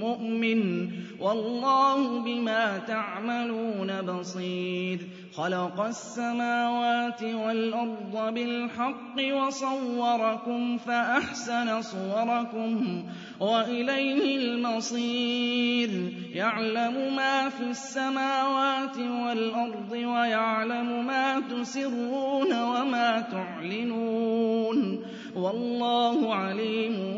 مؤمن والله بما تعملون بصير. خلق السماوات والأرض بالحق وصوركم فأحسن صوركم وإليه المصير. يعلم ما في السماوات والأرض ويعلم ما تسرون وما تعلنون. والله عليم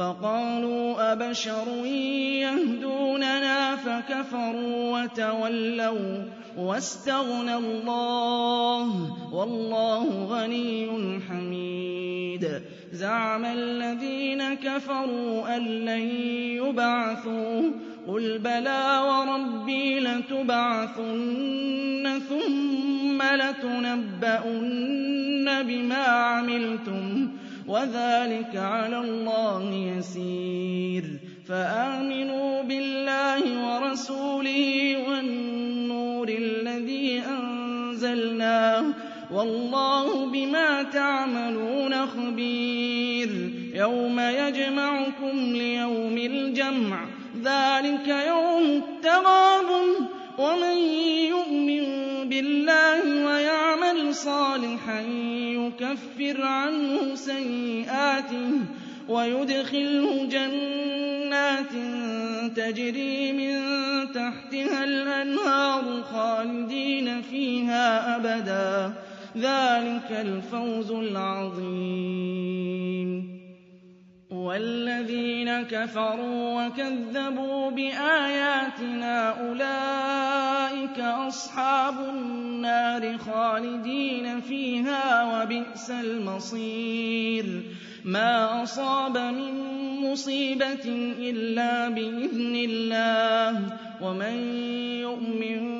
فَقَالُوا أَبَشَرٌ يَهْدُونَنَا فَكَفَرُوا وَتَوَلَّوْا وَّاسْتَغْنَى اللَّهُ ۚ وَاللَّهُ غَنِيٌّ حَمِيدٌ. زَعَمَ الَّذِينَ كَفَرُوا أَن لَّن يُبْعَثُوا ۚ. قُلْ بَلَىٰ وَرَبِّي لَتُبْعَثُنَّ ثُمَّ لَتُنَبَّؤُنَّ بِمَا عَمِلْتُمْ ۚ. وَذَٰلِكَ عَلَى اللَّهِ يَسِيرٌ. فَآمِنُوا بِاللَّهِ وَرَسُولِهِ وَالنُّورِ الَّذِي أَنزَلْنَا ۚ وَاللَّهُ بِمَا تَعْمَلُونَ خَبِيرٌ. يَوْمَ يَجْمَعُكُمْ لِيَوْمِ الْجَمْعِ ۖ ذَٰلِكَ يَوْمُ التَّغَابُنِ ۗ. وَمَن يُؤْمِن بِاللَّهِ صَالِحًا يُكَفِّرْ عَنْهُ سَيِّئَاتِهِ وَيُدْخِلْهُ جَنَّاتٍ تَجْرِي مِن تَحْتِهَا الْأَنْهَارُ خَالِدِينَ فِيهَا أَبَدًا ۚ. ذَٰلِكَ الْفَوْزُ الْعَظِيمُ. وَالَّذِينَ كَفَرُوا وَكَذَّبُوا بِآيَاتِنَا أُولَٰئِكَ أَصْحَابُ النَّارِ خَالِدِينَ فِيهَا ۖ وَبِئْسَ الْمَصِيرُ. مَا أَصَابَ مِن مُّصِيبَةٍ إِلَّا بِإِذْنِ اللَّهِ ۗ. وَمَن يُؤْمِن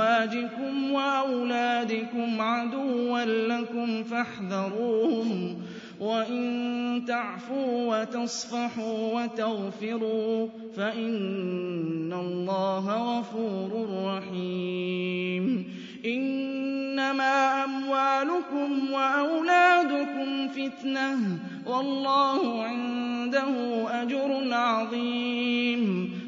أَزْوَاجِكُمْ وَأَوْلَادِكُمْ عَدُوًّا لَّكُمْ فَاحْذَرُوهُمْ ۚ وَإِن تَعْفُوا وَتَصْفَحُوا وَتَغْفِرُوا فَإِنَّ اللَّهَ غَفُورٌ رَّحِيمٌ. إِنَّمَا أَمْوَالُكُمْ وَأَوْلَادُكُمْ فِتْنَةٌ ۚ وَاللَّهُ عِندَهُ أَجْرٌ عَظِيمٌ.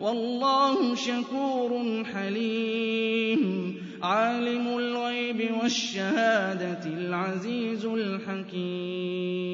وَاللَّهُ شَكُورٌ حَلِيمٌ. عَالِمُ الْغَيْبِ وَالشَّهَادَةِ الْعَزِيزُ الْحَكِيمُ.